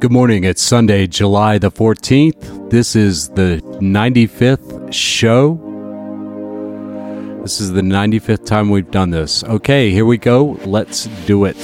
Good morning. It's Sunday, July the 14th. This is the 95th show. This is the 95th time we've done this. Okay, here we go. Let's do it.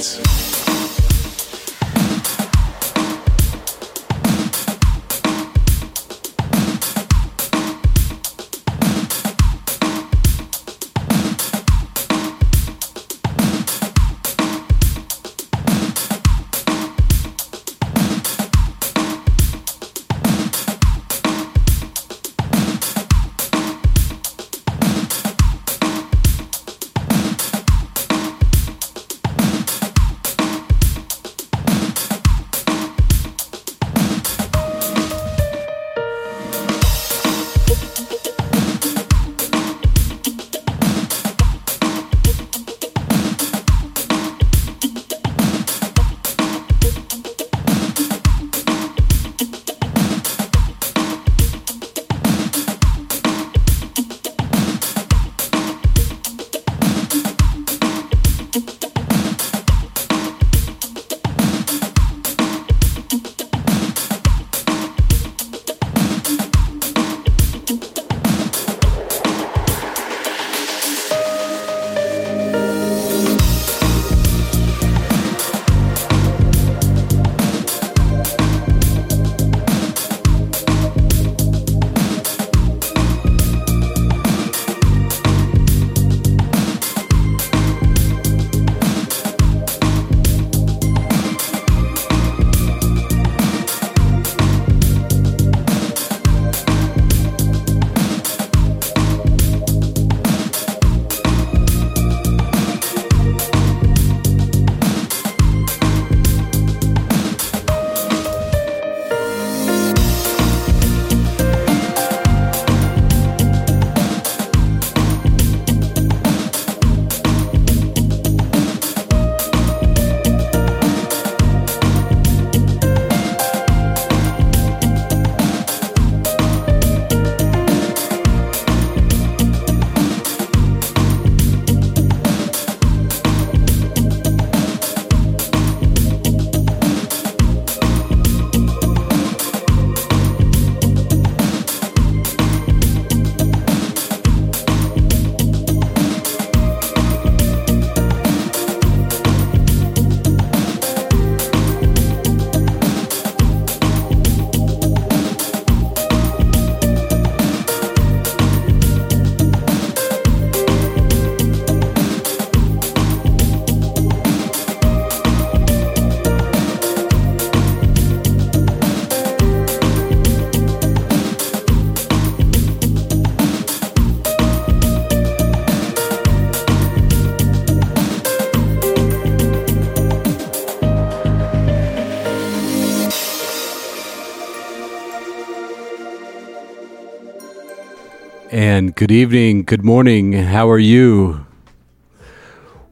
And good evening, good morning. How are you?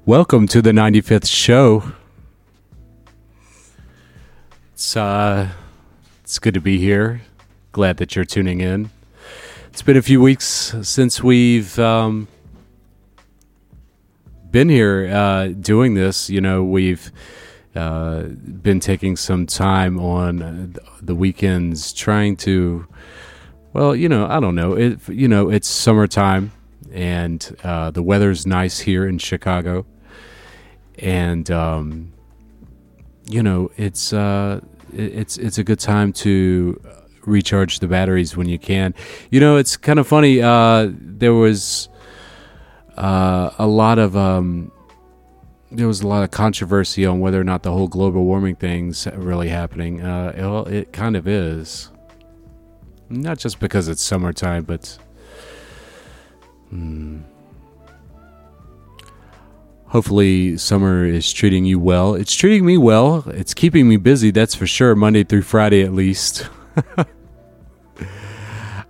Welcome to the 95th show. It's uh it's good to be here. Glad that you're tuning in. It's been a few weeks since we've um, been here uh, doing this. You know, we've uh, been taking some time on the weekends trying to well, you know, I don't know. It, you know, it's summertime, and uh, the weather's nice here in Chicago, and um, you know, it's uh, it's it's a good time to recharge the batteries when you can. You know, it's kind of funny. Uh, there was uh, a lot of um, there was a lot of controversy on whether or not the whole global warming thing's really happening. Uh, it kind of is. Not just because it's summertime, but. Hmm. Hopefully, summer is treating you well. It's treating me well. It's keeping me busy, that's for sure, Monday through Friday at least.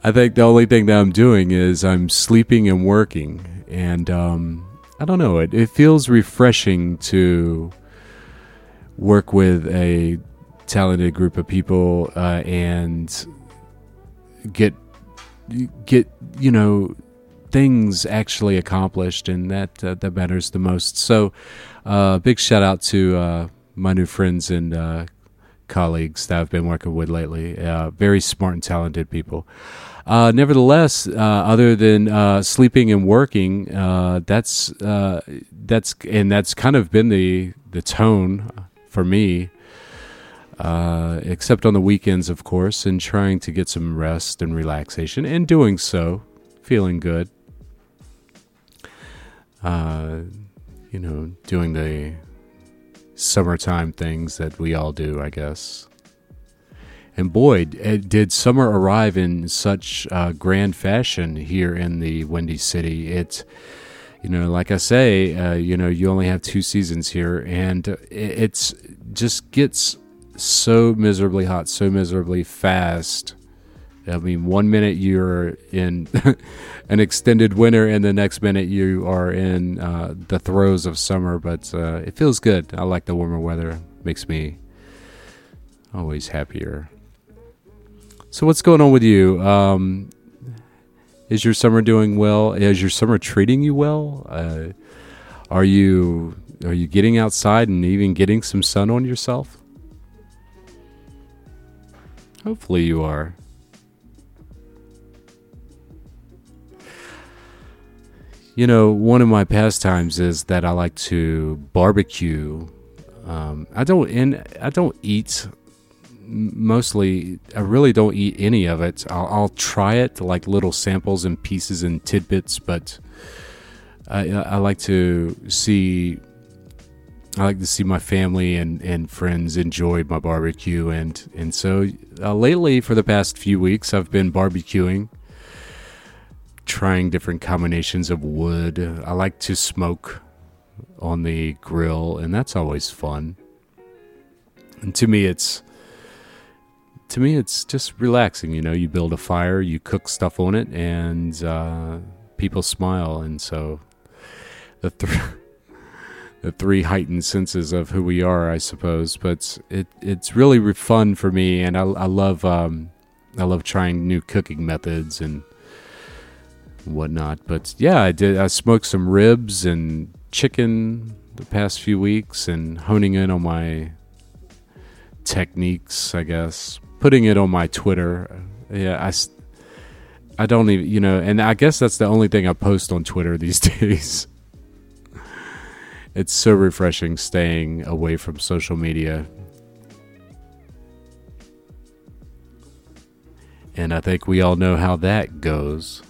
I think the only thing that I'm doing is I'm sleeping and working. And um, I don't know, it, it feels refreshing to work with a talented group of people uh, and get get you know things actually accomplished, and that uh, that matters the most. So, uh, big shout out to uh, my new friends and uh, colleagues that I've been working with lately. Uh, very smart and talented people. Uh, nevertheless, other than sleeping and working, that's that's and that's kind of been the the tone for me. Except on the weekends, of course, and trying to get some rest and relaxation, and doing so, feeling good. you know, doing the summertime things that we all do, I guess. And boy, did summer arrive in such uh, grand fashion here in the Windy City. It, you know, like I say, uh, you know, you only have two seasons here, and it's just gets so miserably hot, so miserably fast. I mean, one minute you're in an extended winter, and the next minute you are in uh, the throes of summer. But uh, it feels good. I like the warmer weather; makes me always happier. So what's going on with you? Um, is your summer doing well? Is your summer treating you well? Uh, are you are you getting outside and even getting some sun on yourself? Hopefully you are. You know, one of my pastimes is that I like to barbecue. Um, I don't and I don't eat mostly I really don't eat any of it. I'll, I'll, try it like little samples and pieces and tidbits, but I, I, like to see I like to see my family and, and friends enjoy my barbecue and and so uh, lately for the past few weeks I've been barbecuing trying different combinations of wood. I like to smoke on the grill and that's always fun. And to me it's to me, it's just relaxing. You know, you build a fire, you cook stuff on it, and uh, people smile. And so the th- the three heightened senses of who we are, I suppose. But it it's really fun for me, and I, I love um, I love trying new cooking methods and whatnot. But yeah, I did. I smoked some ribs and chicken the past few weeks, and honing in on my techniques, I guess putting it on my Twitter. Yeah, I, I don't even, you know, and I guess that's the only thing I post on Twitter these days. It's so refreshing staying away from social media. And I think we all know how that goes.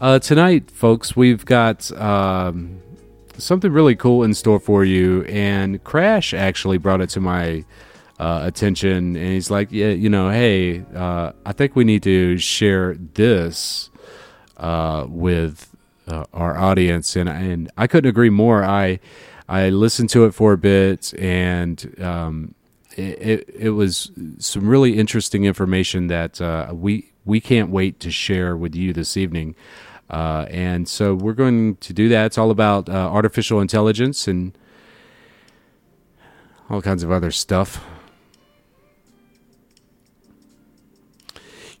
Uh, tonight, folks, we've got um, something really cool in store for you. And Crash actually brought it to my uh, attention, and he's like, "Yeah, you know, hey, uh, I think we need to share this uh, with uh, our audience." And and I couldn't agree more. I I listened to it for a bit, and um, it, it, it was some really interesting information that uh, we we can't wait to share with you this evening. Uh, and so we're going to do that. It's all about artificial intelligence and all kinds of other stuff.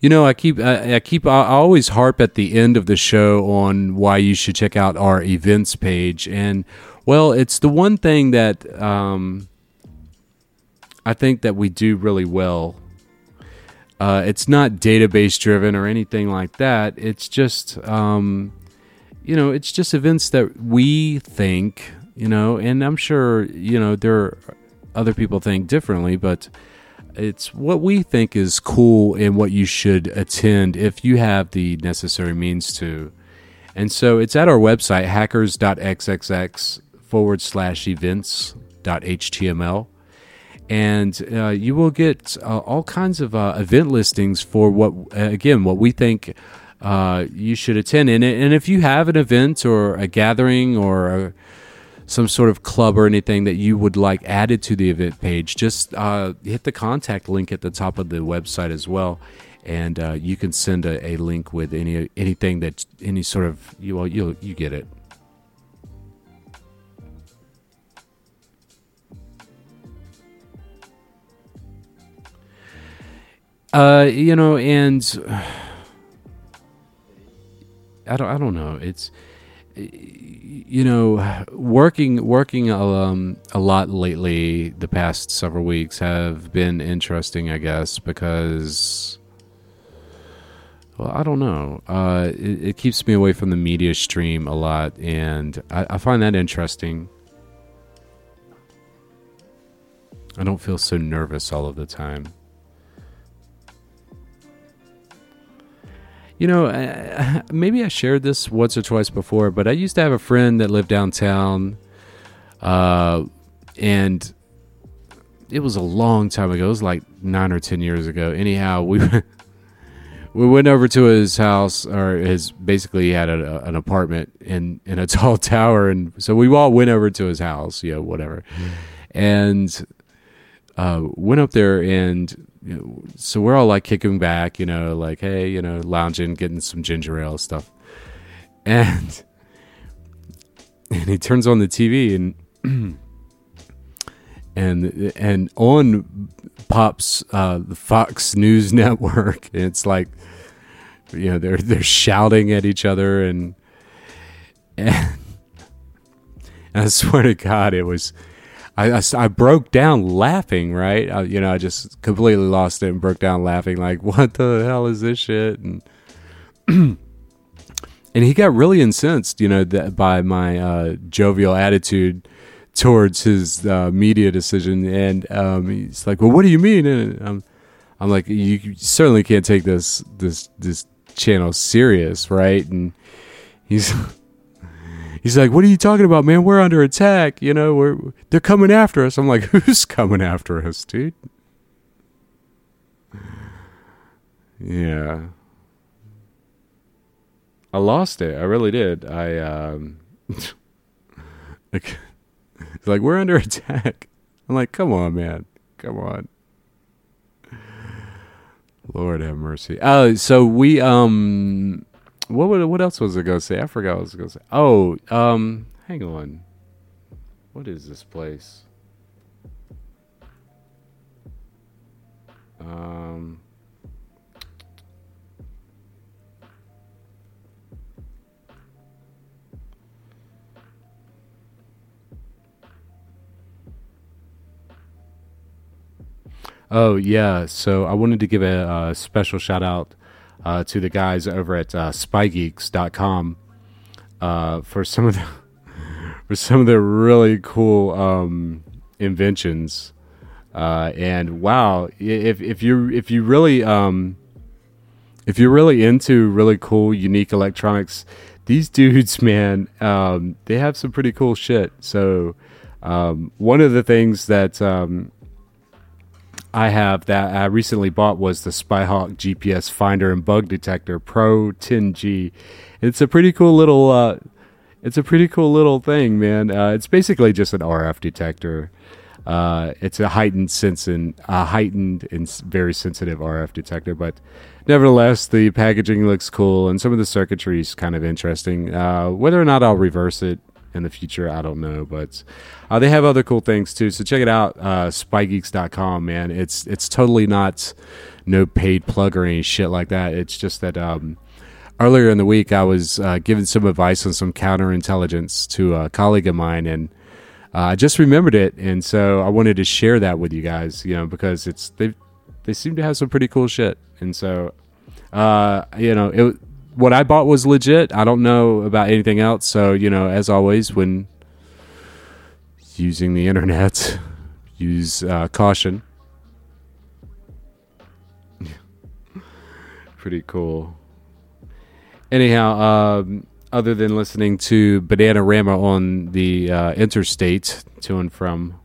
You know, I keep I, I keep I always harp at the end of the show on why you should check out our events page, and well, it's the one thing that um, I think that we do really well. Uh, it's not database driven or anything like that. It's just um, you know, it's just events that we think you know, and I'm sure you know there are other people think differently, but it's what we think is cool and what you should attend if you have the necessary means to. And so it's at our website, hackers.xxx forward slash events.html. And uh, you will get uh, all kinds of uh, event listings for what, again, what we think uh, you should attend. And, and if you have an event or a gathering or a, some sort of club or anything that you would like added to the event page, just uh, hit the contact link at the top of the website as well, and uh, you can send a, a, link with any anything that any sort of you well, you you get it. Uh, you know, and I don't I don't know. It's you know, working working um, a lot lately. The past several weeks have been interesting, I guess, because well, I don't know. Uh, it, it, keeps me away from the media stream a lot, and I, I find that interesting. I don't feel so nervous all of the time. You know, maybe I shared this once or twice before, but I used to have a friend that lived downtown, uh, and it was a long time ago. It was like nine or ten years ago. Anyhow, we we went over to his house, or his basically he had a, an apartment in in a tall tower, and so we all went over to his house, you know, whatever, mm. and uh, went up there and you know, so we're all like kicking back, you know, like hey, you know, lounging, getting some ginger ale stuff, and and he turns on the TV and and and on pops uh, the Fox News Network. And it's like you know they're they're shouting at each other and and, and I swear to God, it was I, I, I, broke down laughing, right? I, you know, I just completely lost it and broke down laughing, like, what the hell is this shit? And and he got really incensed, you know, that by my uh, jovial attitude towards his uh, media decision, and um, he's like, "Well, what do you mean?" And I'm, I'm like, "You certainly can't take this this this channel serious, right?" And he's he's like, "What are you talking about, man? We're under attack. You know, we're they're coming after us." I'm like, "Who's coming after us, dude?" Yeah. I lost it. I really did. I um like it's like we're under attack. I'm like, "Come on, man. Come on." Lord have mercy. Uh so we um what would, what else was I gonna say? I forgot what I was gonna say. Oh, um, hang on. What is this place? Um. Oh yeah, so I wanted to give a, a special shout out uh, to the guys over at uh, spygeeks.com uh, for some of the for some of the really cool um, inventions. Uh, and wow, if if you if you really um, if you're really into really cool, unique electronics, these dudes, man, um, they have some pretty cool shit. So um, one of the things that um, I have that I recently bought was the Spyhawk GPS Finder and Bug Detector Pro 10G. It's a pretty cool little. Uh, it's a pretty cool little thing, man. Uh, it's basically just an RF detector. Uh, it's a heightened sense and a heightened and very sensitive RF detector, but nevertheless, the packaging looks cool and some of the circuitry is kind of interesting. Uh, whether or not I'll reverse it in the future. I don't know, but uh, they have other cool things too. So check it out, uh, spygeeks.com, man. It's it's totally not no paid plug or any shit like that. It's just that um, earlier in the week I was uh, giving some advice on some counterintelligence to a colleague of mine, and uh, I just remembered it, and so I wanted to share that with you guys. You know, because it's they they seem to have some pretty cool shit, and so uh, you know it what I bought was legit. I don't know about anything else. So, you know, as always, when using the internet, use uh, caution. Pretty cool. Anyhow, um, other than listening to Bananarama on the uh, interstate to and from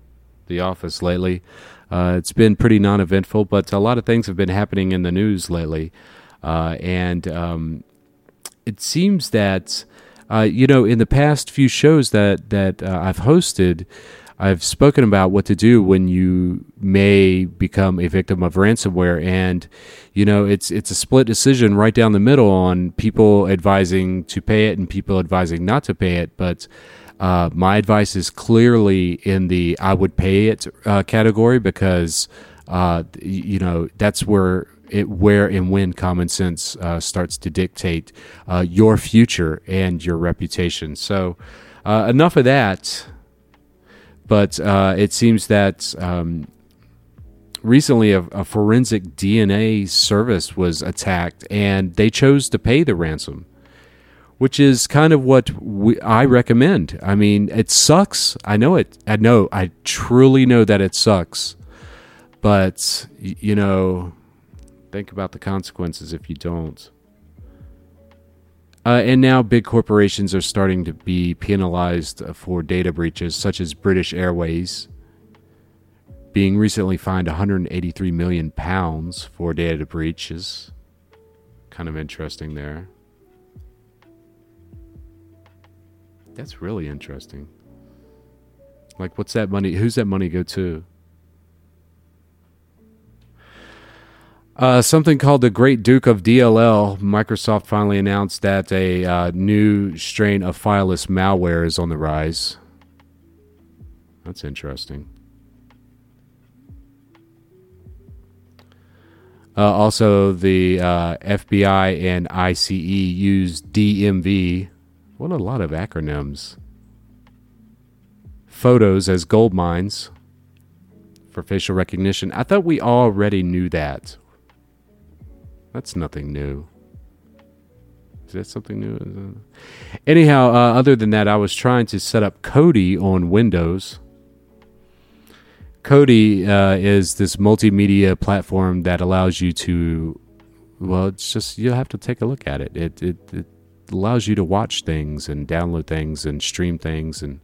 the office lately, uh, it's been pretty non eventful, but a lot of things have been happening in the news lately. Uh, and um, it seems that uh, you know in the past few shows that that uh, I've hosted, I've spoken about what to do when you may become a victim of ransomware, and you know it's it's a split decision right down the middle on people advising to pay it and people advising not to pay it, but. Uh, my advice is clearly in the I would pay it uh, category because uh, you know that's where it, where and when common sense uh, starts to dictate uh, your future and your reputation. So, uh, enough of that. But uh, it seems that um, recently a, a, forensic DNA service was attacked, and they chose to pay the ransom, which is kind of what we, I recommend. I mean, it sucks. I know it. I know. I truly know that it sucks. But you know, think about the consequences if you don't. Uh, and now big corporations are starting to be penalized for data breaches, such as British Airways being recently fined 183 million pounds for data breaches. Kind of interesting there. That's really interesting. Like, what's that money? Who's that money go to? Uh, something called the Great Duke of DLL. Microsoft finally announced that a uh, new strain of fileless malware is on the rise. That's interesting. Uh, also, the uh, FBI and ICE use DMV. What a lot of acronyms. Photos as gold mines for facial recognition. I thought we already knew that. That's nothing new. Is that something new? Anyhow, uh, other than that, I was trying to set up Kodi on Windows. Kodi uh, is this multimedia platform that allows you to, well, it's just you'll have to take a look at it. It it, it allows you to watch things and download things and stream things and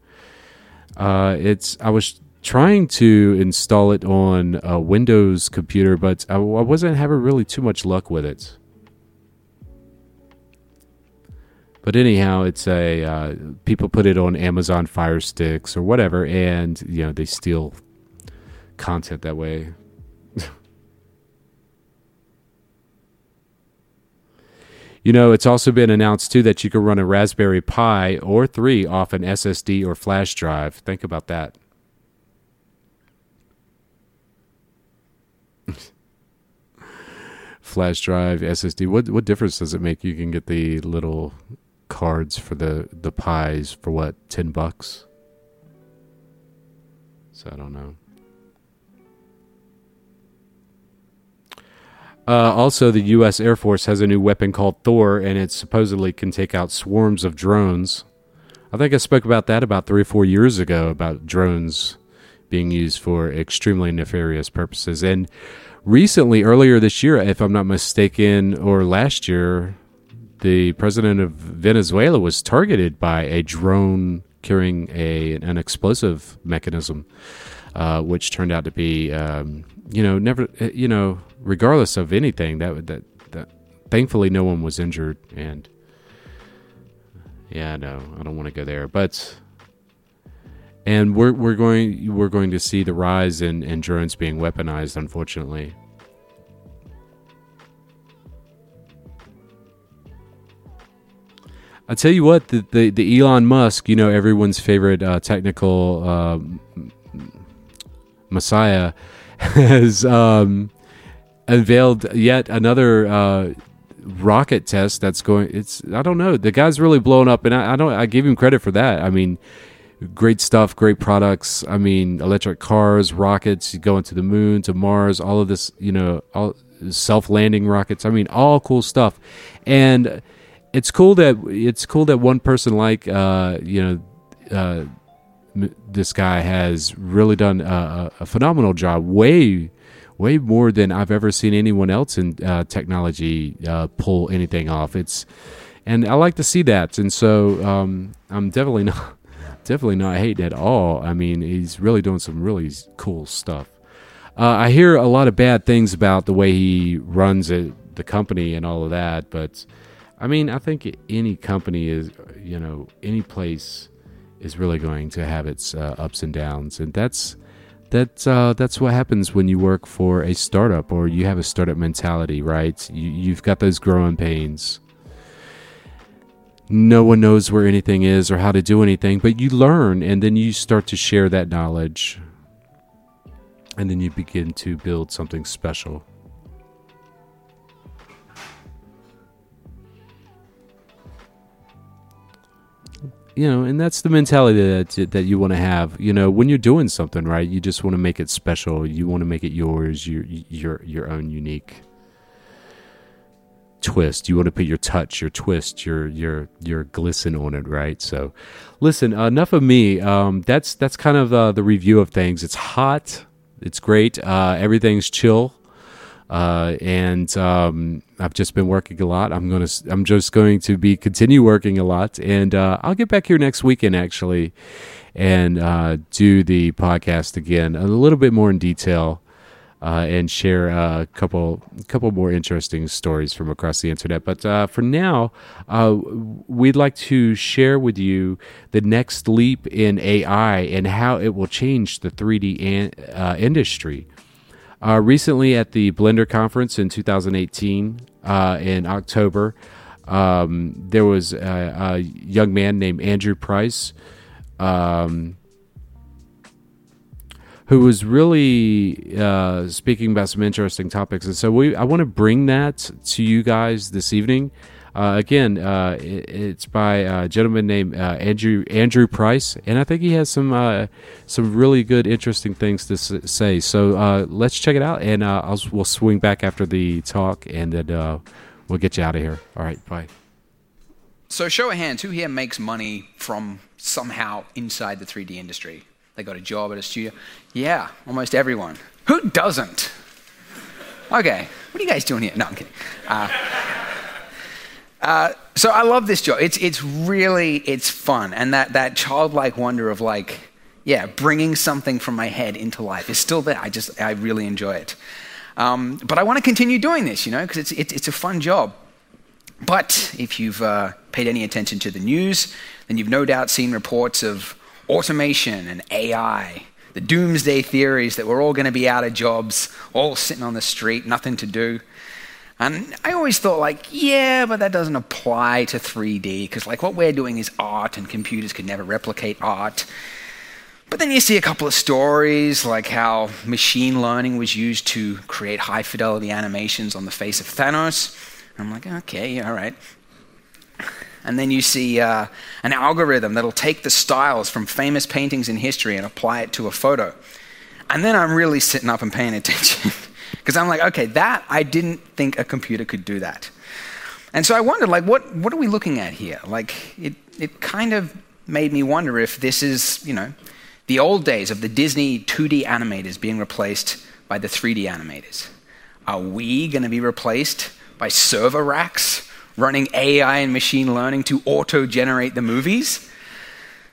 uh, it's. I was trying to install it on a Windows computer, but I, I wasn't having really too much luck with it. But anyhow, it's a uh, people put it on Amazon Fire Sticks or whatever, and you know they steal content that way. you know, it's also been announced too that you can run a Raspberry Pi or three off an SSD or flash drive. Think about that. Flash drive, SSD. What what difference does it make? You can get the little cards for the the pies for what ten bucks. So I don't know. Uh, also, the U.S. Air Force has a new weapon called Thor, and it supposedly can take out swarms of drones. I think I spoke about that about three or four years ago about drones being used for extremely nefarious purposes. And recently, earlier this year, if I'm not mistaken, or last year, the president of Venezuela was targeted by a drone carrying a an explosive mechanism, uh, which turned out to be, um, you know, never, uh, you know, regardless of anything, that that that thankfully no one was injured, and yeah, no, I don't want to go there, but and we're we're going we're going to see the rise in, in drones being weaponized, unfortunately. I tell you what, the, the, the Elon Musk, you know, everyone's favorite uh, technical uh, messiah, has um, unveiled yet another uh, rocket test that's going. It's I don't know. The guy's really blown up, and I, I don't. I give him credit for that. I mean, great stuff, great products. I mean, electric cars, rockets, going to the moon, to Mars, all of this, you know, all self-landing rockets. I mean, all cool stuff. And it's cool that it's cool that one person like uh, you know uh, this guy has really done a, a, phenomenal job, way way more than I've ever seen anyone else in uh, technology uh, pull anything off. It's and I like to see that, and so um, I'm definitely not definitely not hating at all. I mean, he's really doing some really cool stuff. Uh, I hear a lot of bad things about the way he runs it, the company and all of that, but I mean, I think any company is, you know, any place is really going to have its uh, ups and downs, and that's that's uh, that's what happens when you work for a startup or you have a startup mentality, right? You, you've got those growing pains no one knows where anything is or how to do anything, but you learn and then you start to share that knowledge. And then you begin to build something special. You know, and that's the mentality that that you want to have. You know, when you're doing something right, you just want to make it special. You want to make it yours, your your your own unique twist. You want to put your touch, your twist, your your your glisten on it, right? So, listen. Uh, enough of me. Um, that's that's kind of uh, the review of things. It's hot. It's great. Uh, everything's chill. Uh, and um, I've just been working a lot. I'm gonna, I'm just going to be continue working a lot, and uh, I'll get back here next weekend actually, and uh, do the podcast again a little bit more in detail. Uh, and share a couple couple more interesting stories from across the internet. But uh, for now, uh, we'd like to share with you the next leap in AI and how it will change the 3D an- uh, industry. Uh, recently, at the Blender conference in 2018 uh, in October, um, there was a, a, young man named Andrew Price. Um, who was really uh, speaking about some interesting topics. And so we, I want to bring that to you guys this evening. Uh, again, uh, it, it's by a gentleman named uh, Andrew Andrew Price, and I think he has some uh, some really good, interesting things to s- say. So uh, let's check it out, and I'll, we'll swing back after the talk, and then we'll get you out of here. All right, bye. So, show of hands, who here makes money from somehow inside the 3D industry? They got a job at a studio. Yeah, almost everyone. Who doesn't? Okay, what are you guys doing here? No, I'm kidding. Uh, uh, so I love this job. It's it's really it's fun, and that that childlike wonder of like, yeah, bringing something from my head into life is still there. I just I really enjoy it. Um, but I want to continue doing this, you know, because it's, it's it's a fun job. But if you've uh, paid any attention to the news, then you've no doubt seen reports of automation and AI, the doomsday theories that we're all going to be out of jobs, all sitting on the street, nothing to do. And I always thought, like, yeah, but that doesn't apply to 3D, because, like, what we're doing is art, and computers could never replicate art. But then you see a couple of stories, like how machine learning was used to create high fidelity animations on the face of Thanos. I'm like, okay, all right and then you see uh, an algorithm that'll take the styles from famous paintings in history and apply it to a photo. And then I'm really sitting up and paying attention because I'm like, okay, that I didn't think a computer could do that. And so I wondered, like, what, what are we looking at here? Like, it, it kind of made me wonder if this is, you know, the old days of the Disney 2D animators being replaced by the 3D animators. Are we going to be replaced by server racks running AI and machine learning to auto generate the movies?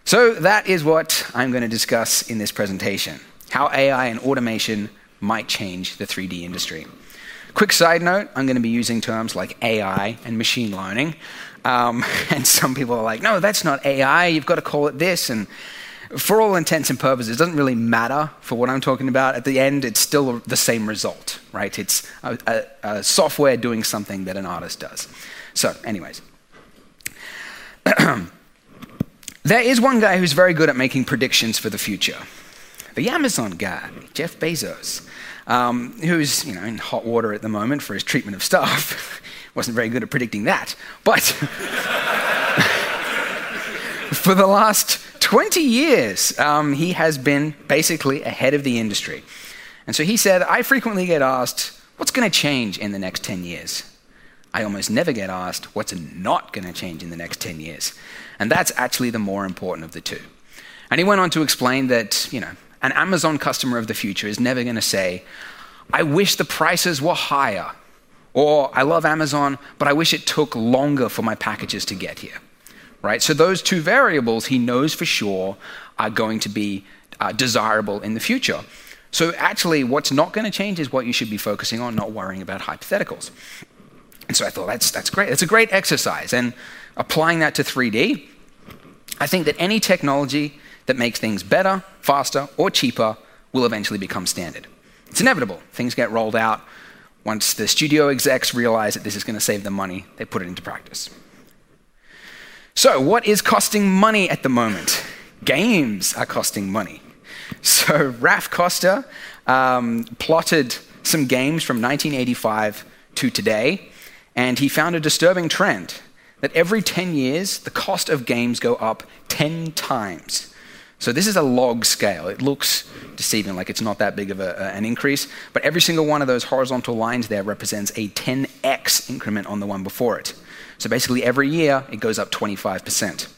So, that is what I'm going to discuss in this presentation how AI and automation might change the 3D industry. Quick side note I'm going to be using terms like AI and machine learning. Um, and some people are like, no, that's not AI, you've got to call it this. And for all intents and purposes, it doesn't really matter for what I'm talking about. At the end, it's still the same result, right? It's a, a, a software doing something that an artist does. So, anyways. there is one guy who's very good at making predictions for the future. The Amazon guy, Jeff Bezos, um, who's you know in hot water at the moment for his treatment of staff. Wasn't very good at predicting that, but for the last 20 years, um, he has been basically ahead of the industry. And so he said, I frequently get asked, what's going to change in the next 10 years? I almost never get asked what's not going to change in the next 10 years. And that's actually the more important of the two. And he went on to explain that, you know, an Amazon customer of the future is never going to say, I wish the prices were higher. Or I love Amazon, but I wish it took longer for my packages to get here. Right? So those two variables he knows for sure are going to be uh, desirable in the future. So actually, what's not going to change is what you should be focusing on, not worrying about hypotheticals. And so I thought, that's, that's great. It's a great exercise. And applying that to 3D, I think that any technology that makes things better, faster, or cheaper will eventually become standard. It's inevitable. Things get rolled out. Once the studio execs realize that this is going to save them money, they put it into practice. So, what is costing money at the moment? Games are costing money. So, Raph Koster um, plotted some games from 1985 to today and he found a disturbing trend that every 10 years, the cost of games go up 10 times. So this is a log scale. It looks deceiving, like it's not that big of a, an increase, but every single one of those horizontal lines there represents a 10x increment on the one before it. So basically, every year it goes up 25%.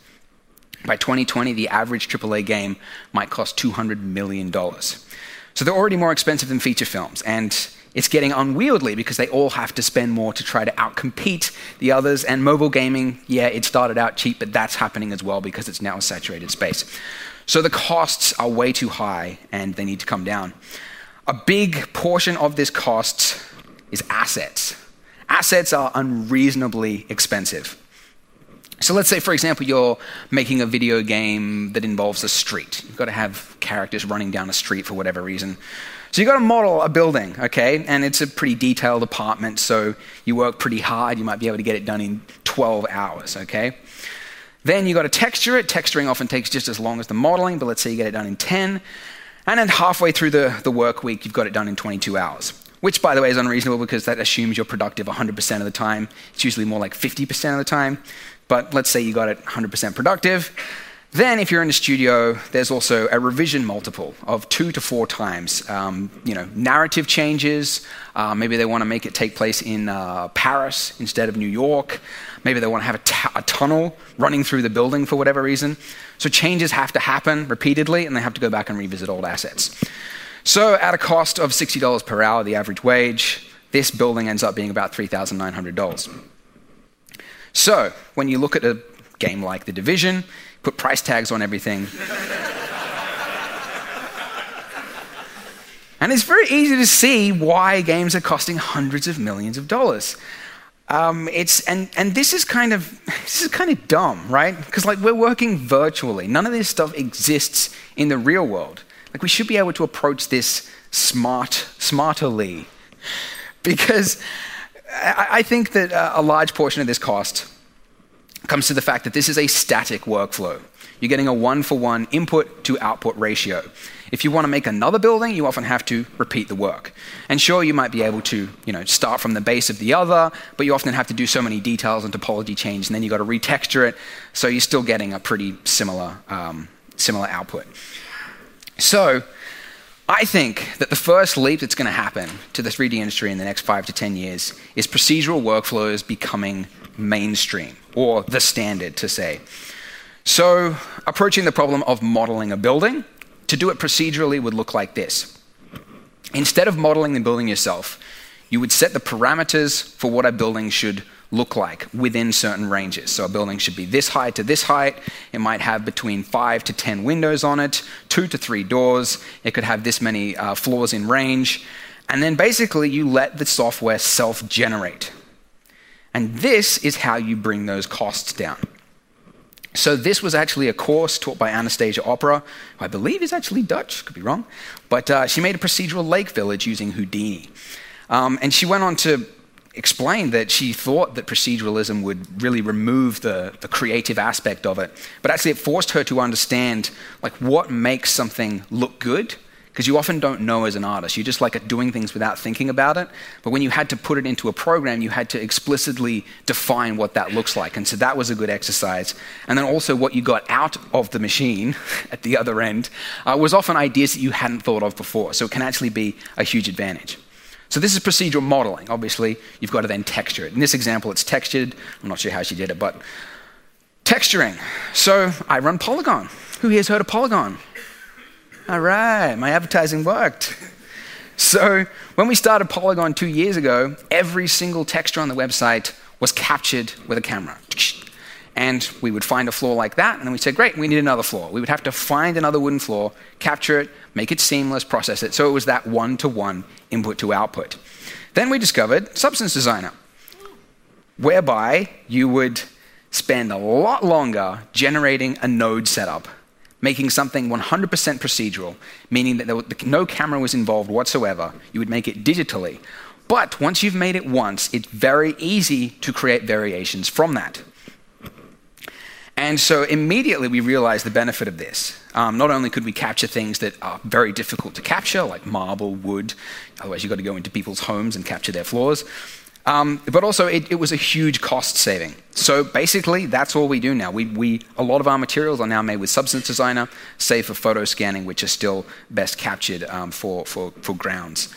By 2020, the average AAA game might cost $200 million. So they're already more expensive than feature films, and it's getting unwieldy because they all have to spend more to try to outcompete the others. And mobile gaming, yeah, it started out cheap, but that's happening as well because it's now a saturated space. So the costs are way too high and they need to come down. A big portion of this cost is assets. Assets are unreasonably expensive. So let's say, for example, you're making a video game that involves a street. You've got to have characters running down a street for whatever reason. So you've got to model a building, okay? And it's a pretty detailed apartment, so you work pretty hard. You might be able to get it done in 12 hours, okay? Then you've got to texture it. Texturing often takes just as long as the modeling, but let's say you get it done in 10. And then halfway through the, the work week, you've got it done in 22 hours. Which, by the way, is unreasonable because that assumes you're productive 100% of the time. It's usually more like 50% of the time. But let's say you got it 100% productive. Then, if you're in the studio, there's also a revision multiple of two to four times. Um, you know, narrative changes. Uh, maybe they want to make it take place in uh, Paris instead of New York. Maybe they want to have a, tunnel running through the building for whatever reason. So changes have to happen repeatedly, and they have to go back and revisit old assets. So, at a cost of $60 per hour, the average wage, this building ends up being about $3,900. So, when you look at a game like The Division, put price tags on everything. and it's very easy to see why games are costing hundreds of millions of dollars. Um, it's and and this is kind of this is kind of dumb, right? Because like we're working virtually. None of this stuff exists in the real world. Like we should be able to approach this smart smarterly, because I, I think that a large portion of this cost comes to the fact that this is a static workflow. You're getting a one for one input to output ratio. If you want to make another building, you often have to repeat the work. And sure, you might be able to you know, start from the base of the other, but you often have to do so many details and topology change, and then you've got to retexture it, so you're still getting a pretty similar, um, similar output. So, I think that the first leap that's going to happen to the 3D industry in the next five to 10 years is procedural workflows becoming mainstream, or the standard to say. So, approaching the problem of modeling a building, to do it procedurally would look like this. Instead of modeling the building yourself, you would set the parameters for what a building should look like within certain ranges. So a building should be this height to this height. It might have between five to 10 windows on it, two to three doors. It could have this many uh, floors in range. And then basically, you let the software self generate. And this is how you bring those costs down. So, this was actually a course taught by Anastasia Opara, who I believe is actually Dutch, could be wrong. But uh, she made a procedural lake village using Houdini. Um, and she went on to explain that she thought that proceduralism would really remove the, the creative aspect of it. But actually, it forced her to understand like, what makes something look good because you often don't know as an artist. you're just like doing things without thinking about it. But when you had to put it into a program, you had to explicitly define what that looks like. And so that was a good exercise. And then also what you got out of the machine at the other end uh, was often ideas that you hadn't thought of before. So it can actually be a huge advantage. So this is procedural modeling. Obviously, you've got to then texture it. In this example, it's textured. I'm not sure how she did it, but texturing. So I run Poliigon. Who here's heard of Poliigon? All right, my advertising worked. So, when we started Poliigon two years ago, every single texture on the website was captured with a camera. And we would find a floor like that, and then we said, Great, we need another floor. We would have to find another wooden floor, capture it, make it seamless, process it. So it was that one to one input to output. Then we discovered Substance Designer, whereby you would spend a lot longer generating a node setup making something 100% procedural, meaning that no camera was involved whatsoever. You would make it digitally. But once you've made it once, it's very easy to create variations from that. And so immediately we realized the benefit of this. Um, not only could we capture things that are very difficult to capture, like marble, wood, otherwise you've got to go into people's homes and capture their floors, Um, but also, it, it, was a huge cost saving. So basically, that's all we do now. We, we, a lot of our materials are now made with Substance Designer, save for photo scanning, which is still best captured um, for, for, for grounds.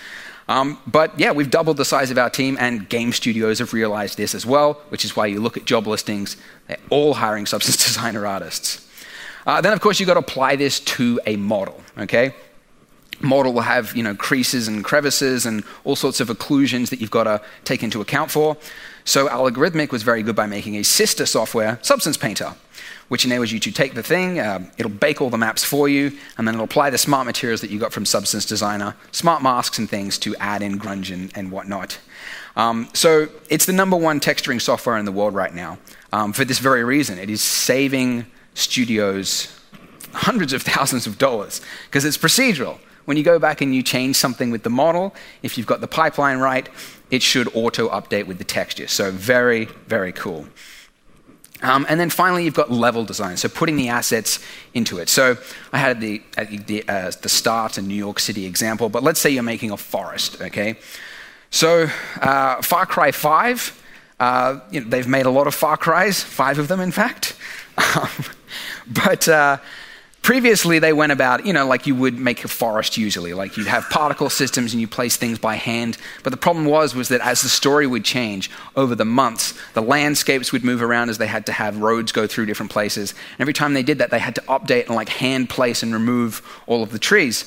Um, but yeah, we've doubled the size of our team, and game studios have realized this as well, which is why you look at job listings, they're all hiring Substance Designer artists. Uh, then, of course, you've got to apply this to a model, okay? Model will have you know, creases and crevices and all sorts of occlusions that you've got to take into account for. So Allegorithmic was very good by making a sister software, Substance Painter, which enables you to take the thing, uh, it'll bake all the maps for you, and then it'll apply the smart materials that you got from Substance Designer, smart masks and things to add in grunge and, and whatnot. Um, so it's the number one texturing software in the world right now um, for this very reason. It is saving studios hundreds of thousands of dollars because it's procedural. When you go back and you change something with the model, if you've got the pipeline right, it should auto update with the texture. So, very, very cool. Um, and then finally, you've got level design, so putting the assets into it. So I had the, at the, uh, the start a New York City example, but let's say you're making a forest, okay? So uh, Far Cry 5, uh, you know, they've made a lot of Far Cries, five of them, in fact. Um, but uh, Previously, they went about, you know, like you would make a forest usually, like you'd have particle systems and you place things by hand. But the problem was, was that as the story would change over the months, the landscapes would move around as they had to have roads go through different places. And every time they did that, they had to update and like hand place and remove all of the trees.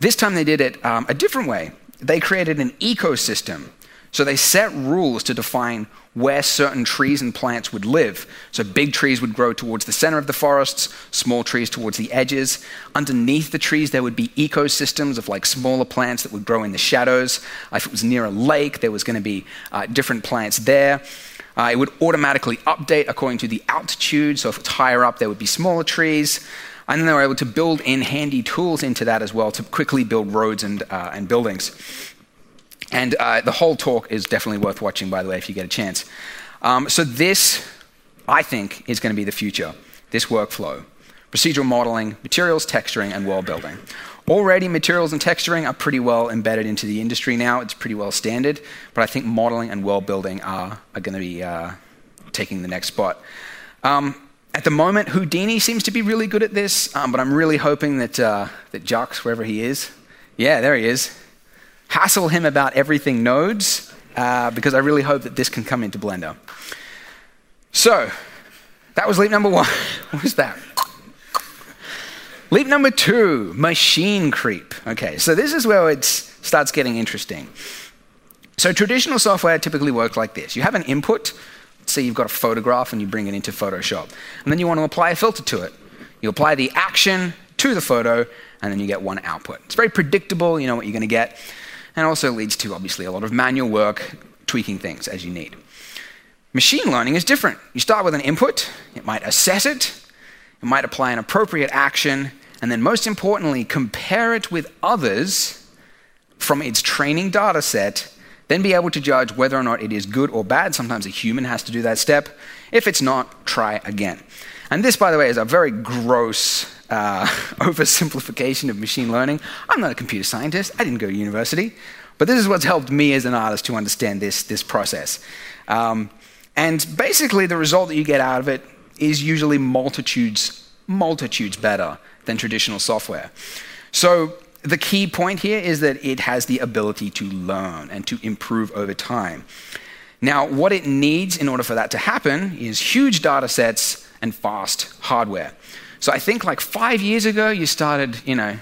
This time they did it um, a different way. They created an ecosystem. So they set rules to define where certain trees and plants would live. So big trees would grow towards the center of the forests, small trees towards the edges. Underneath the trees, there would be ecosystems of like smaller plants that would grow in the shadows. If it was near a lake, there was going to be uh, different plants there. Uh, it would automatically update according to the altitude. So if it's higher up, there would be smaller trees. And then they were able to build in handy tools into that as well to quickly build roads and, uh, and buildings. And uh, the whole talk is definitely worth watching, by the way, if you get a chance. Um, so, this, I think, is going to be the future this workflow procedural modeling, materials, texturing, and world building. Already, materials and texturing are pretty well embedded into the industry now. It's pretty well standard, but I think modeling and world building are, are going to be uh, taking the next spot. Um, at the moment, Houdini seems to be really good at this, um, but I'm really hoping that, uh, that Jux, wherever he is, yeah, there he is, hassle him about everything nodes uh, because I really hope that this can come into Blender. So, that was leap number one. what was that? Leap number two, machine creep. Okay, so this is where it starts getting interesting. So traditional software typically works like this. You have an input, say you've got a photograph and you bring it into Photoshop. And then you want to apply a filter to it. You apply the action to the photo, and then you get one output. It's very predictable, you know what you're going to get and also leads to obviously a lot of manual work, tweaking things as you need. Machine learning is different. You start with an input, it might assess it, it might apply an appropriate action, and then most importantly, compare it with others from its training data set, then be able to judge whether or not it is good or bad. Sometimes a human has to do that step. If it's not, try again. And this, by the way, is a very gross uh, oversimplification of machine learning. I'm not a computer scientist, I didn't go to university, but this is what's helped me as an artist to understand this, this process. Um, and basically, the result that you get out of it is usually multitudes, multitudes better than traditional software. So, the key point here is that it has the ability to learn and to improve over time. Now, what it needs in order for that to happen is huge data sets and fast hardware. So I think like five years ago, you started, you know,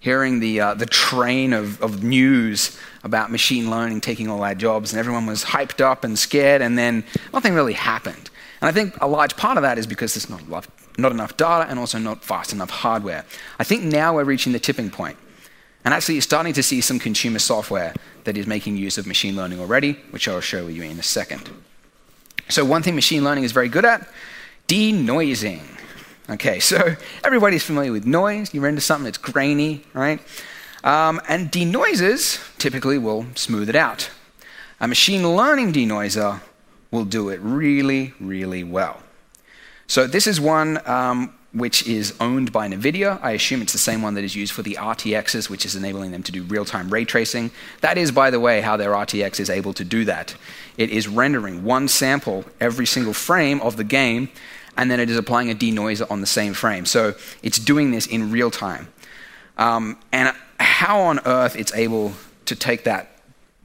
hearing the, uh, the train of, of news about machine learning taking all our jobs, and everyone was hyped up and scared, and then nothing really happened. And I think a large part of that is because there's not, not enough data and also not fast enough hardware. I think now we're reaching the tipping point. And actually, you're starting to see some consumer software that is making use of machine learning already, which I'll show you in a second. So, one thing machine learning is very good at denoising. Okay, so everybody's familiar with noise. You render something that's grainy, right? Um, and denoisers typically will smooth it out. A machine learning denoiser will do it really, really well. So this is one um, which is owned by NVIDIA. I assume it's the same one that is used for the RTXs, which is enabling them to do real time ray tracing. That is, by the way, how their RTX is able to do that. It is rendering one sample every single frame of the game, and then it is applying a denoiser on the same frame. So it's doing this in real time. Um, and how on earth it's able to take that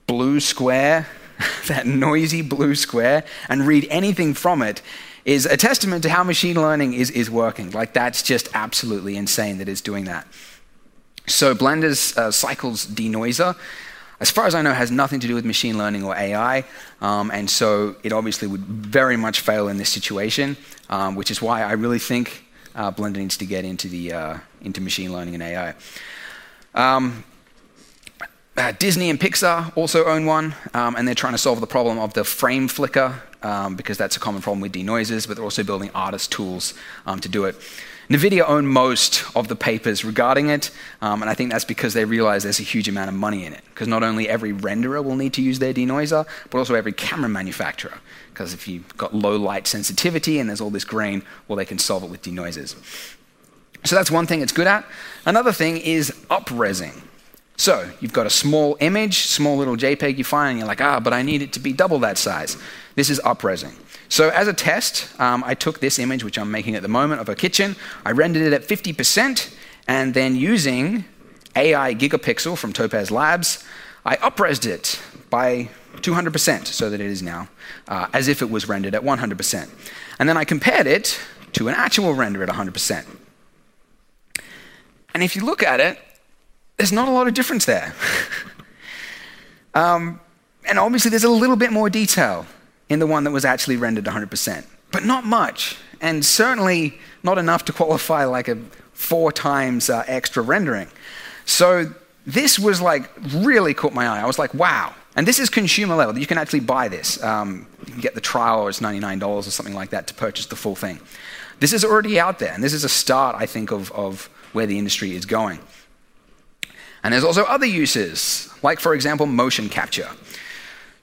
blue square, that noisy blue square, and read anything from it is a testament to how machine learning is, is working. Like, that's just absolutely insane that it's doing that. So, Blender's uh, cycles denoiser, as far as I know, has nothing to do with machine learning or AI, um, and so it obviously would very much fail in this situation, um, which is why I really think uh, Blender needs to get into, the, uh, into machine learning and AI. Um, uh, Disney and Pixar also own one, um, and they're trying to solve the problem of the frame flicker um, because that's a common problem with denoisers, but they're also building artist tools um, to do it. NVIDIA own most of the papers regarding it, um, and I think that's because they realize there's a huge amount of money in it. Because not only every renderer will need to use their denoiser, but also every camera manufacturer. Because if you've got low light sensitivity and there's all this grain, well, they can solve it with denoisers. So that's one thing it's good at. Another thing is upresing. So you've got a small image, small little JPEG you find, and you're like, ah, but I need it to be double that size. This is upresing. So as a test, um, I took this image, which I'm making at the moment, of a kitchen. I rendered it at 50%, and then using AI Gigapixel from Topaz Labs, I upresed it by 200% so that it is now uh, as if it was rendered at 100%. And then I compared it to an actual render at 100%. And if you look at it, there's not a lot of difference there. um, and obviously, there's a little bit more detail in the one that was actually rendered 100%, but not much, and certainly not enough to qualify like a four times uh, extra rendering. So this was like really caught my eye. I was like, wow. And this is consumer level. You can actually buy this. Um, you can get the trial, or it's $99 or something like that to purchase the full thing. This is already out there, and this is a start, I think, of, of where the industry is going. And there's also other uses, like, for example, motion capture.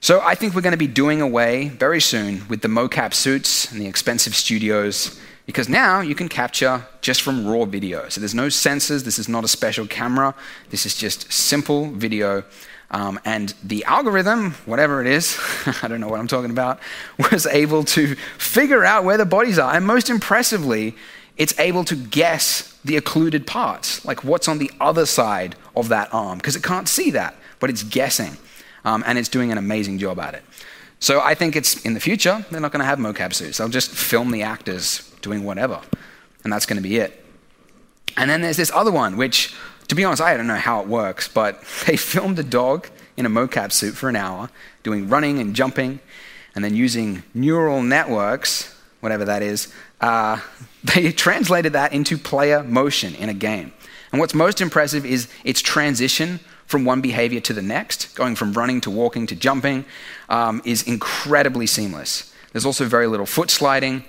So I think we're going to be doing away very soon with the mocap suits and the expensive studios because now you can capture just from raw video. So there's no sensors, this is not a special camera, this is just simple video. Um, and the algorithm, whatever it is, I don't know what I'm talking about, was able to figure out where the bodies are. And most impressively, it's able to guess the occluded parts, like what's on the other side of that arm, because it can't see that, but it's guessing um, and it's doing an amazing job at it. So I think it's in the future, they're not going to have mocap suits. They'll just film the actors doing whatever, and that's going to be it. And then there's this other one, which, to be honest, I don't know how it works, but they filmed a dog in a mocap suit for an hour, doing running and jumping, and then using neural networks, whatever that is, uh, they translated that into player motion in a game. And what's most impressive is its transition from one behavior to the next, going from running to walking to jumping, um, is incredibly seamless. There's also very little foot sliding.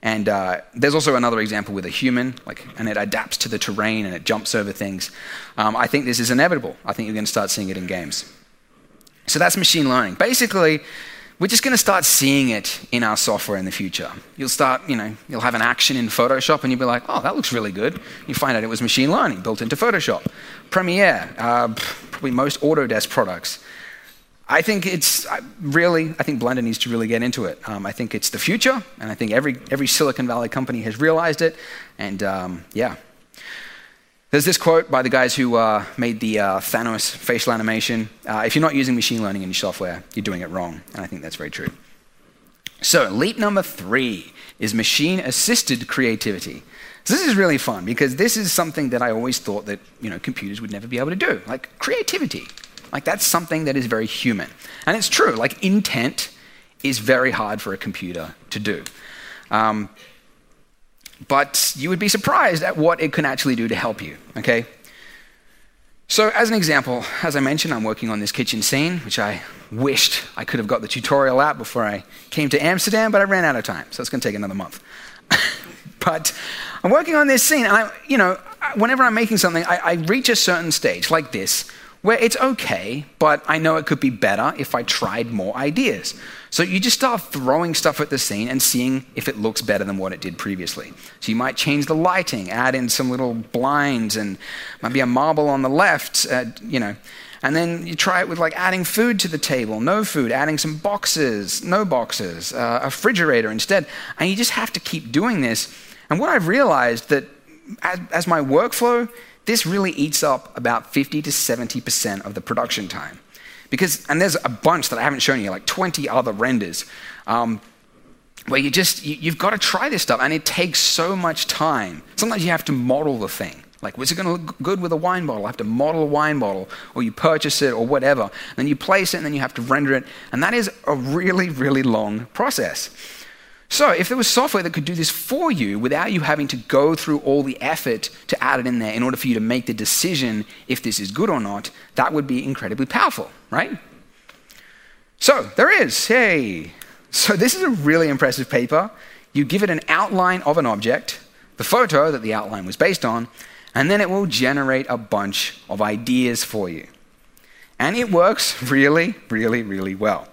And uh, there's also another example with a human, like, and it adapts to the terrain and it jumps over things. Um, I think this is inevitable. I think you're going to start seeing it in games. So that's machine learning. Basically, we're just going to start seeing it in our software in the future. You'll start, you know, you'll have an action in Photoshop and you'll be like, oh, that looks really good. You find out it was machine learning built into Photoshop. Premiere, uh, probably most Autodesk products. I think it's really, I think Blender needs to really get into it. Um, I think it's the future, and I think every, every Silicon Valley company has realized it. And um, yeah, there's this quote by the guys who uh, made the uh, Thanos facial animation. Uh, if you're not using machine learning in your software, you're doing it wrong. And I think that's very true. So, leap number three is machine assisted creativity. So this is really fun because this is something that I always thought that you know, computers would never be able to do, like creativity. Like that's something that is very human. And it's true, like intent is very hard for a computer to do. Um, but you would be surprised at what it can actually do to help you, okay? So, as an example, as I mentioned, I'm working on this kitchen scene, which I wished I could have got the tutorial out before I came to Amsterdam, but I ran out of time, so it's going to take another month. but I'm working on this scene, and I, you know, whenever I'm making something, I, I reach a certain stage like this, where it's okay, but I know it could be better if I tried more ideas. So you just start throwing stuff at the scene and seeing if it looks better than what it did previously. So you might change the lighting, add in some little blinds and maybe a marble on the left, uh, you know. And then you try it with like adding food to the table, no food, adding some boxes, no boxes, uh, a refrigerator instead. And you just have to keep doing this. And what I've realized that as, as my workflow, this really eats up about 50 to 70% of the production time. Because, and there's a bunch that I haven't shown you, like 20 other renders, um, where you just, you, you've got to try this stuff, and it takes so much time. Sometimes you have to model the thing. Like, was it going to look good with a wine bottle? I have to model a wine bottle, or you purchase it, or whatever. Then you place it, and then you have to render it. And that is a really, really long process. So, if there was software that could do this for you without you having to go through all the effort to add it in there in order for you to make the decision if this is good or not, that would be incredibly powerful, right? So, there is. Hey. So, this is a really impressive paper. You give it an outline of an object, the photo that the outline was based on, and then it will generate a bunch of ideas for you. And it works really, really, really well.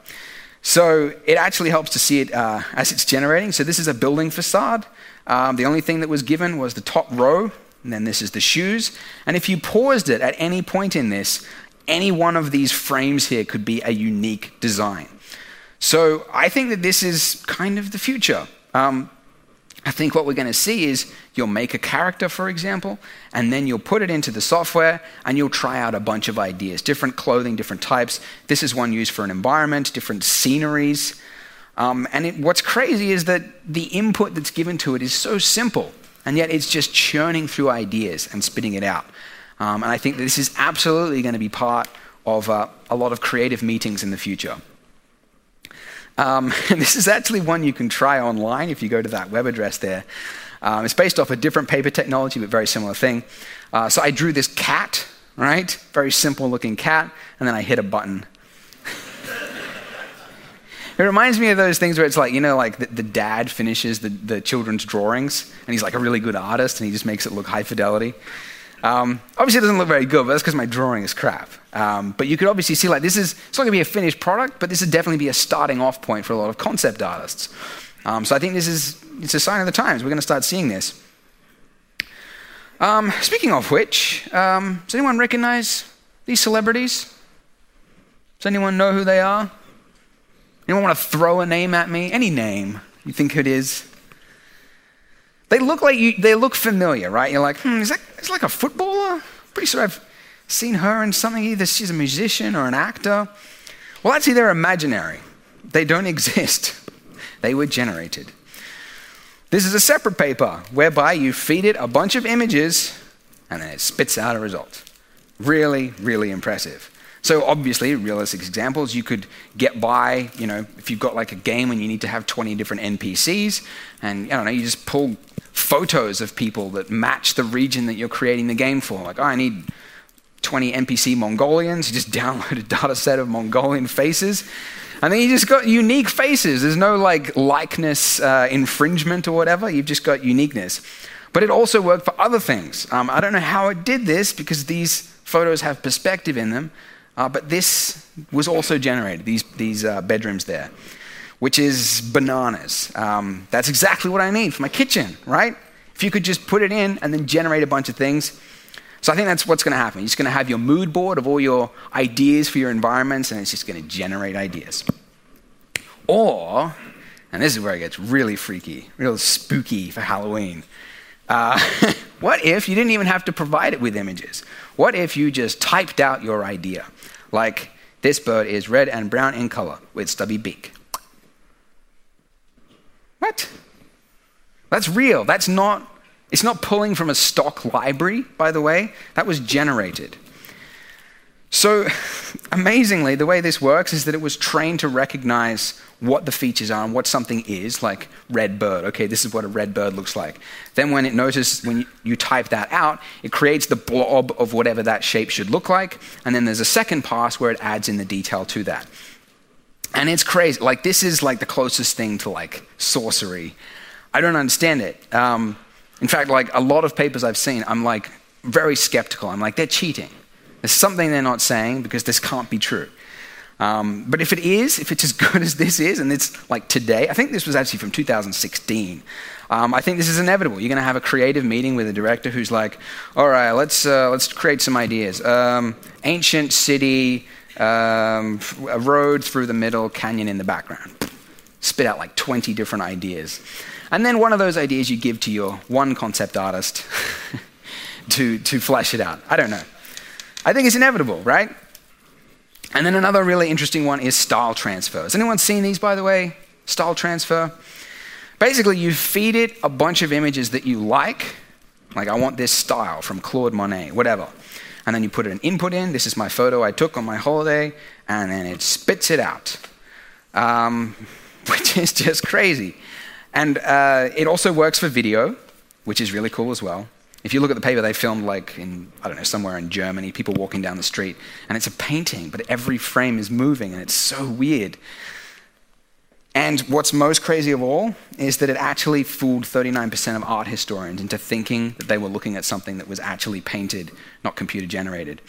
So it actually helps to see it uh, as it's generating. So this is a building facade. Um, the only thing that was given was the top row, and then this is the shoes. And if you paused it at any point in this, any one of these frames here could be a unique design. So I think that this is kind of the future. Um, I think what we're going to see is you'll make a character, for example, and then you'll put it into the software and you'll try out a bunch of ideas different clothing, different types. This is one used for an environment, different sceneries. Um, and it, what's crazy is that the input that's given to it is so simple, and yet it's just churning through ideas and spitting it out. Um, and I think that this is absolutely going to be part of uh, a lot of creative meetings in the future. Um, this is actually one you can try online if you go to that web address there. Um, it's based off a different paper technology, but very similar thing. Uh, so I drew this cat, right? Very simple looking cat, and then I hit a button. it reminds me of those things where it's like, you know, like the, the dad finishes the, the children's drawings, and he's like a really good artist, and he just makes it look high fidelity. Um, obviously, it doesn't look very good, but that's because my drawing is crap. Um, but you could obviously see, like, this is, it's not going to be a finished product, but this would definitely be a starting off point for a lot of concept artists. Um, so I think this is, it's a sign of the times. We're going to start seeing this. Um, speaking of which, um, does anyone recognize these celebrities? Does anyone know who they are? Anyone want to throw a name at me? Any name you think it is? They look like you, they look familiar, right? You're like, hmm, is that is like a footballer? Pretty sure I've seen her in something. Either she's a musician or an actor. Well, actually, they're imaginary. They don't exist. They were generated. This is a separate paper whereby you feed it a bunch of images and then it spits out a result. Really, really impressive. So obviously, realistic examples, you could get by, you know, if you've got like a game and you need to have 20 different NPCs, and I don't know, you just pull photos of people that match the region that you're creating the game for. Like, oh, I need 20 NPC Mongolians. You just download a data set of Mongolian faces. And then you just got unique faces. There's no like likeness uh, infringement or whatever. You've just got uniqueness. But it also worked for other things. Um, I don't know how it did this because these photos have perspective in them. Uh, but this was also generated, these, these uh, bedrooms there, which is bananas. Um, that's exactly what I need for my kitchen, right? If you could just put it in and then generate a bunch of things. So I think that's what's going to happen. You're just going to have your mood board of all your ideas for your environments, and it's just going to generate ideas. Or, and this is where it gets really freaky, real spooky for Halloween. Uh, what if you didn't even have to provide it with images? What if you just typed out your idea? Like, this bird is red and brown in color with stubby beak. What? That's real. That's not, it's not pulling from a stock library, by the way. That was generated. So, amazingly, the way this works is that it was trained to recognize what the features are and what something is, like red bird. Okay, this is what a red bird looks like. Then, when it notices, when you, type that out, it creates the blob of whatever that shape should look like. And then there's a second pass where it adds in the detail to that. And it's crazy. Like, this is like the closest thing to like sorcery. I don't understand it. Um, in fact, like a lot of papers I've seen, I'm like very skeptical. I'm like, they're cheating There's something they're not saying because this can't be true. Um, but if it is, if it's as good as this is, and it's like today, I think this was actually from 2016. Um, I think this is inevitable. You're going to have a creative meeting with a director who's like, "All right, let's uh, let's create some ideas. Um, ancient city, um, a road through the middle, canyon in the background." Spit out like 20 different ideas, and then one of those ideas you give to your one concept artist to to flesh it out. I don't know. I think it's inevitable, right? And then another really interesting one is style transfer. Has anyone seen these, by the way? Style transfer? Basically, you feed it a bunch of images that you like, like I want this style from Claude Monet, whatever. And then you put an input in. This is my photo I took on my holiday, and then it spits it out, um, which is just crazy. And uh, it also works for video, which is really cool as well. If you look at the paper, they filmed like in, I don't know, somewhere in Germany, people walking down the street, and it's a painting, but every frame is moving, and it's so weird. And what's most crazy of all is that it actually fooled 39% of art historians into thinking that they were looking at something that was actually painted, not computer generated.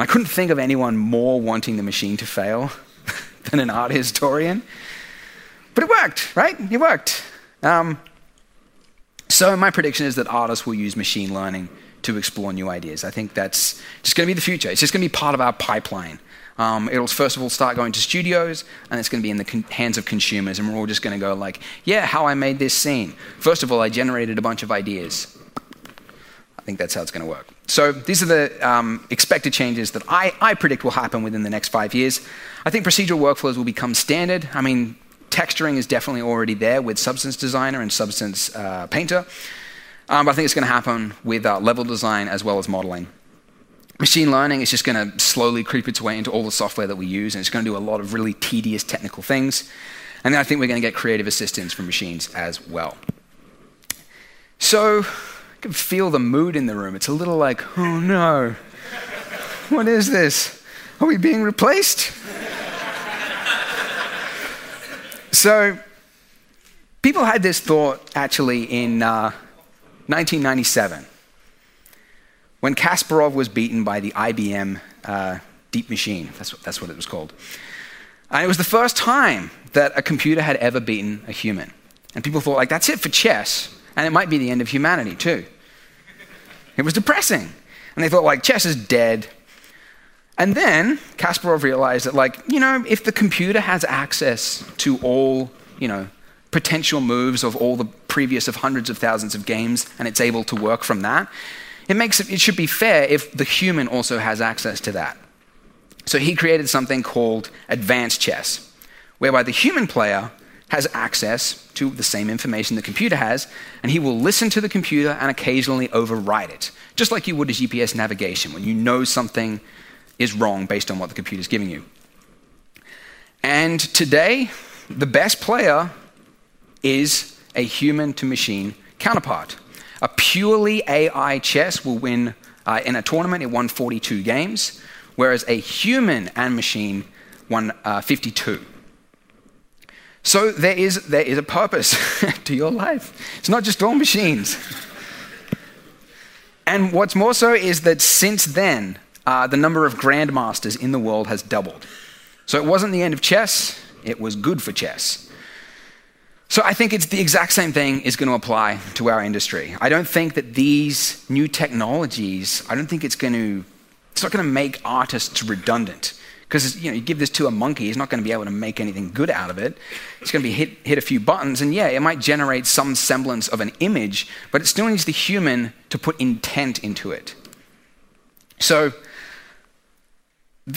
I couldn't think of anyone more wanting the machine to fail than an art historian. But it worked, right? It worked. Um, so, my prediction is that artists will use machine learning to explore new ideas. I think that's just going to be the future. It's just going to be part of our pipeline. Um, it'll first of all start going to studios, and it's going to be in the con- hands of consumers, and we're all just going to go like, "Yeah, how I made this scene." First of all, I generated a bunch of ideas. I think that's how it's going to work. So these are the um, expected changes that I, I predict will happen within the next five years. I think procedural workflows will become standard. I mean, texturing is definitely already there with Substance Designer and Substance uh, Painter. Um, but I think it's going to happen with uh, level design as well as modeling. Machine learning is just going to slowly creep its way into all the software that we use, and it's going to do a lot of really tedious technical things. And then I think we're going to get creative assistance from machines as well. So, I can feel the mood in the room. It's a little like, oh no, what is this? Are we being replaced? So, people had this thought actually in uh, 1997 when Kasparov was beaten by the IBM uh, Deep Machine. That's what, that's what it was called. And it was the first time that a computer had ever beaten a human. And people thought, like, that's it for chess. And it might be the end of humanity, too. It was depressing. And they thought, like, chess is dead. And then Kasparov realized that, like, you know, if the computer has access to all, you know, potential moves of all the previous of hundreds of thousands of games and it's able to work from that, it makes it, it should be fair if the human also has access to that. So he created something called advanced chess, whereby the human player has access to the same information the computer has, and he will listen to the computer and occasionally override it, just like you would a GPS navigation when you know something is wrong based on what the computer is giving you. And today, the best player is a human to machine counterpart. A purely AI chess will win uh, in a tournament, it won 42 games, whereas a human and machine won uh, 52. So there is, there is a purpose to your life. It's not just all machines. and what's more so is that since then, uh, the number of grandmasters in the world has doubled. So it wasn't the end of chess, it was good for chess. So I think it's the exact same thing is going to apply to our industry. I don't think that these new technologies, I don't think it's going to, it's not going to make artists redundant. Because you know, you give this to a monkey, he's not going to be able to make anything good out of it. It's going to be hit, hit a few buttons, and yeah, it might generate some semblance of an image, but it still needs the human to put intent into it. So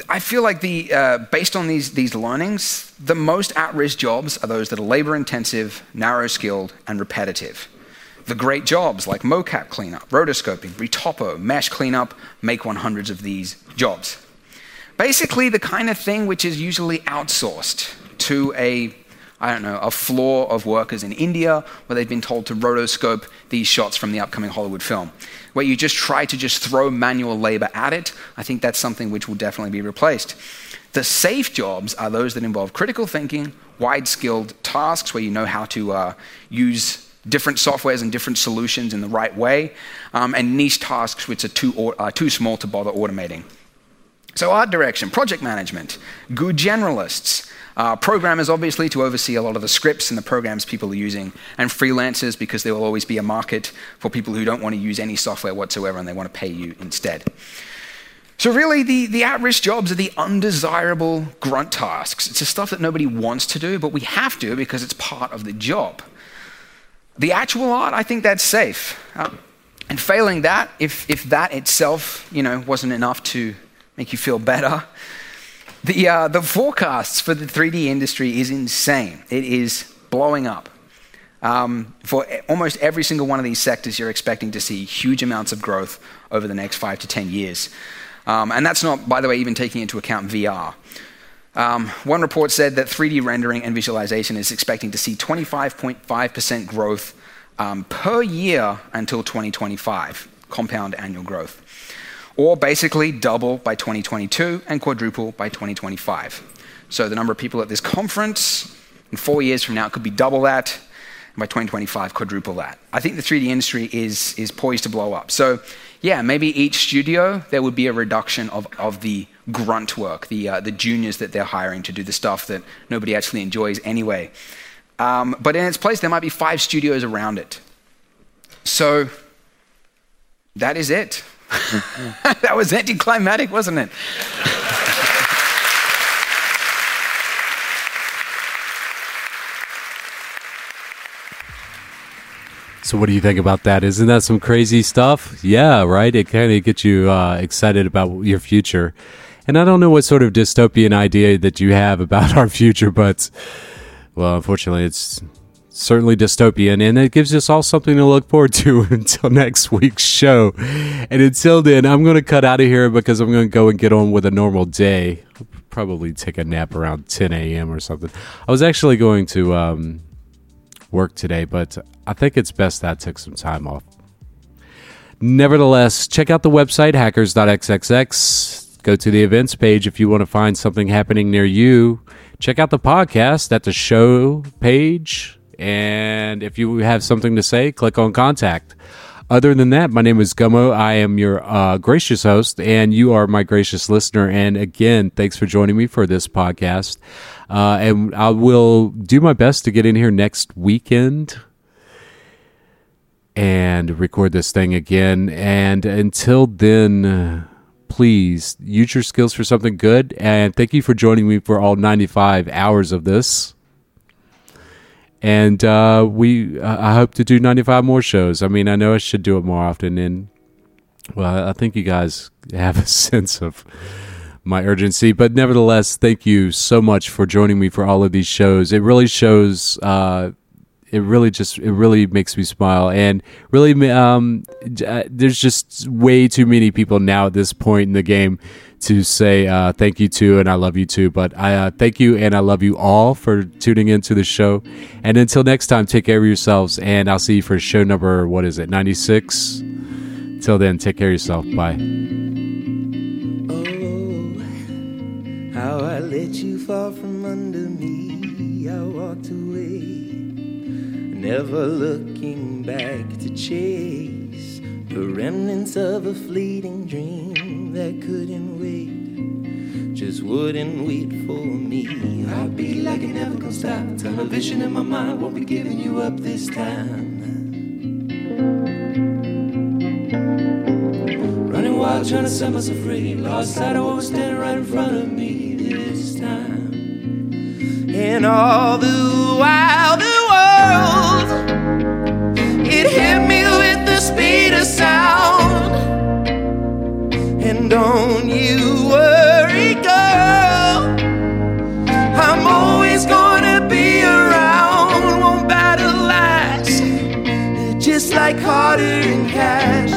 I feel like the, uh, based on these, these learnings, the most at risk jobs are those that are labor intensive, narrow skilled, and repetitive. The great jobs like mocap cleanup, rotoscoping, retopo, mesh cleanup make 100s of these jobs. Basically, the kind of thing which is usually outsourced to a I don't know, a floor of workers in India where they've been told to rotoscope these shots from the upcoming Hollywood film. Where you just try to just throw manual labor at it, I think that's something which will definitely be replaced. The safe jobs are those that involve critical thinking, wide skilled tasks where you know how to uh, use different softwares and different solutions in the right way, um, and niche tasks which are too, uh, too small to bother automating. So, art direction, project management, good generalists, uh, programmers, obviously, to oversee a lot of the scripts and the programs people are using, and freelancers, because there will always be a market for people who don't want to use any software whatsoever and they want to pay you instead. So, really, the, the at risk jobs are the undesirable grunt tasks. It's the stuff that nobody wants to do, but we have to because it's part of the job. The actual art, I think that's safe. Uh, and failing that, if, if that itself you know, wasn't enough to make you feel better, the, uh, the forecasts for the 3D industry is insane. It is blowing up. Um, for almost every single one of these sectors, you're expecting to see huge amounts of growth over the next five to 10 years. Um, and that's not, by the way, even taking into account VR. Um, one report said that 3D rendering and visualization is expecting to see 25.5% growth um, per year until 2025, compound annual growth. Or basically double by 2022 and quadruple by 2025. So the number of people at this conference in four years from now could be double that, and by 2025, quadruple that. I think the 3D industry is, is poised to blow up. So yeah, maybe each studio, there would be a reduction of, of the grunt work, the, uh, the juniors that they're hiring to do the stuff that nobody actually enjoys anyway. Um, but in its place, there might be five studios around it. So that is it. that was anticlimactic, wasn't it? So, what do you think about that? Isn't that some crazy stuff? Yeah, right. It kind of gets you uh, excited about your future. And I don't know what sort of dystopian idea that you have about our future, but well, unfortunately, it's certainly dystopian, and it gives us all something to look forward to until next week's show. And until then, I'm going to cut out of here because I'm going to go and get on with a normal day. Probably take a nap around 10 a.m. or something. I was actually going to. Um, work today, but I think it's best that I took some time off. Nevertheless, check out the website hackers.xxx. Go to the events page if you want to find something happening near you. Check out the podcast at the show page. And if you have something to say, click on contact. Other than that, my name is Gummo. I am your uh, gracious host, and you are my gracious listener. And again, thanks for joining me for this podcast. Uh, and I will do my best to get in here next weekend and record this thing again. And until then, please use your skills for something good. And thank you for joining me for all 95 hours of this and uh, we I hope to do 95 more shows. I mean, I know I should do it more often, and well, I think you guys have a sense of my urgency. But nevertheless, thank you so much for joining me for all of these shows. It really shows. Uh, it really just it really makes me smile and really um, uh, there's just way too many people now at this point in the game to say uh, thank you to and I love you too. But I uh, thank you and I love you all for tuning into the show. And until next time, take care of yourselves. And I'll see you for show number, what is it, 96? Till then, take care of yourself. Bye. Oh, how I let you fall from under me. I walked away, never looking back to chase the remnants of a fleeting dream that couldn't wait, just wouldn't wait for me. I'll be like it never gonna stop. Tunnel vision in my mind, won't be giving you up this time. Running wild, trying to set myself free. Lost sight of what was standing right in front of me this time. And all the while, sound. And don't you worry, girl. I'm always gonna be around. Won't battle last. Just like Carter and Cash.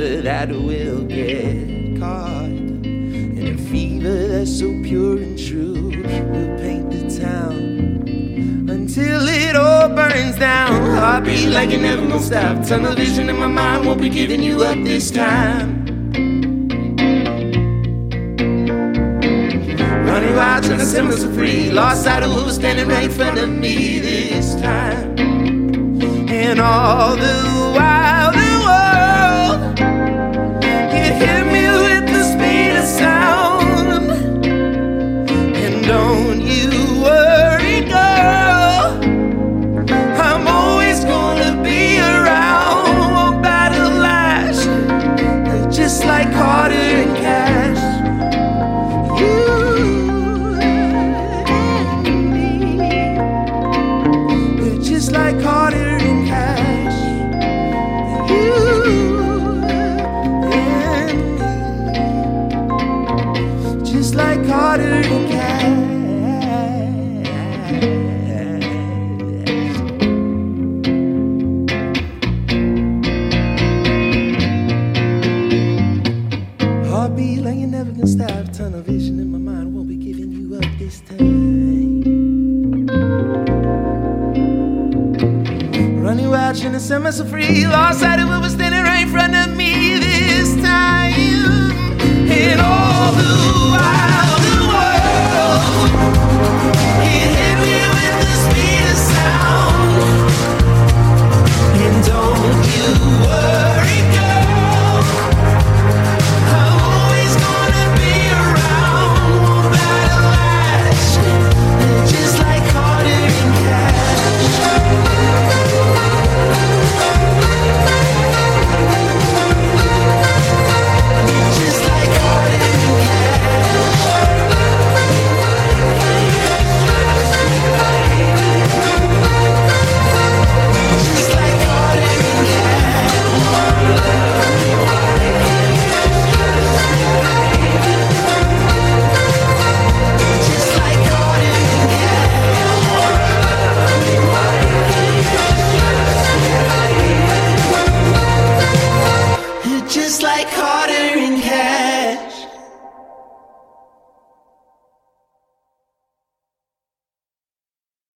The that we'll get caught. And a fever that's so pure and true will paint the town until it all burns down. Heartbeat like it never gonna stop. Tunnel vision in my mind won't be giving you up this time. out trying to set myself free. Lost sight of who was standing right in front of me this time. And all the while,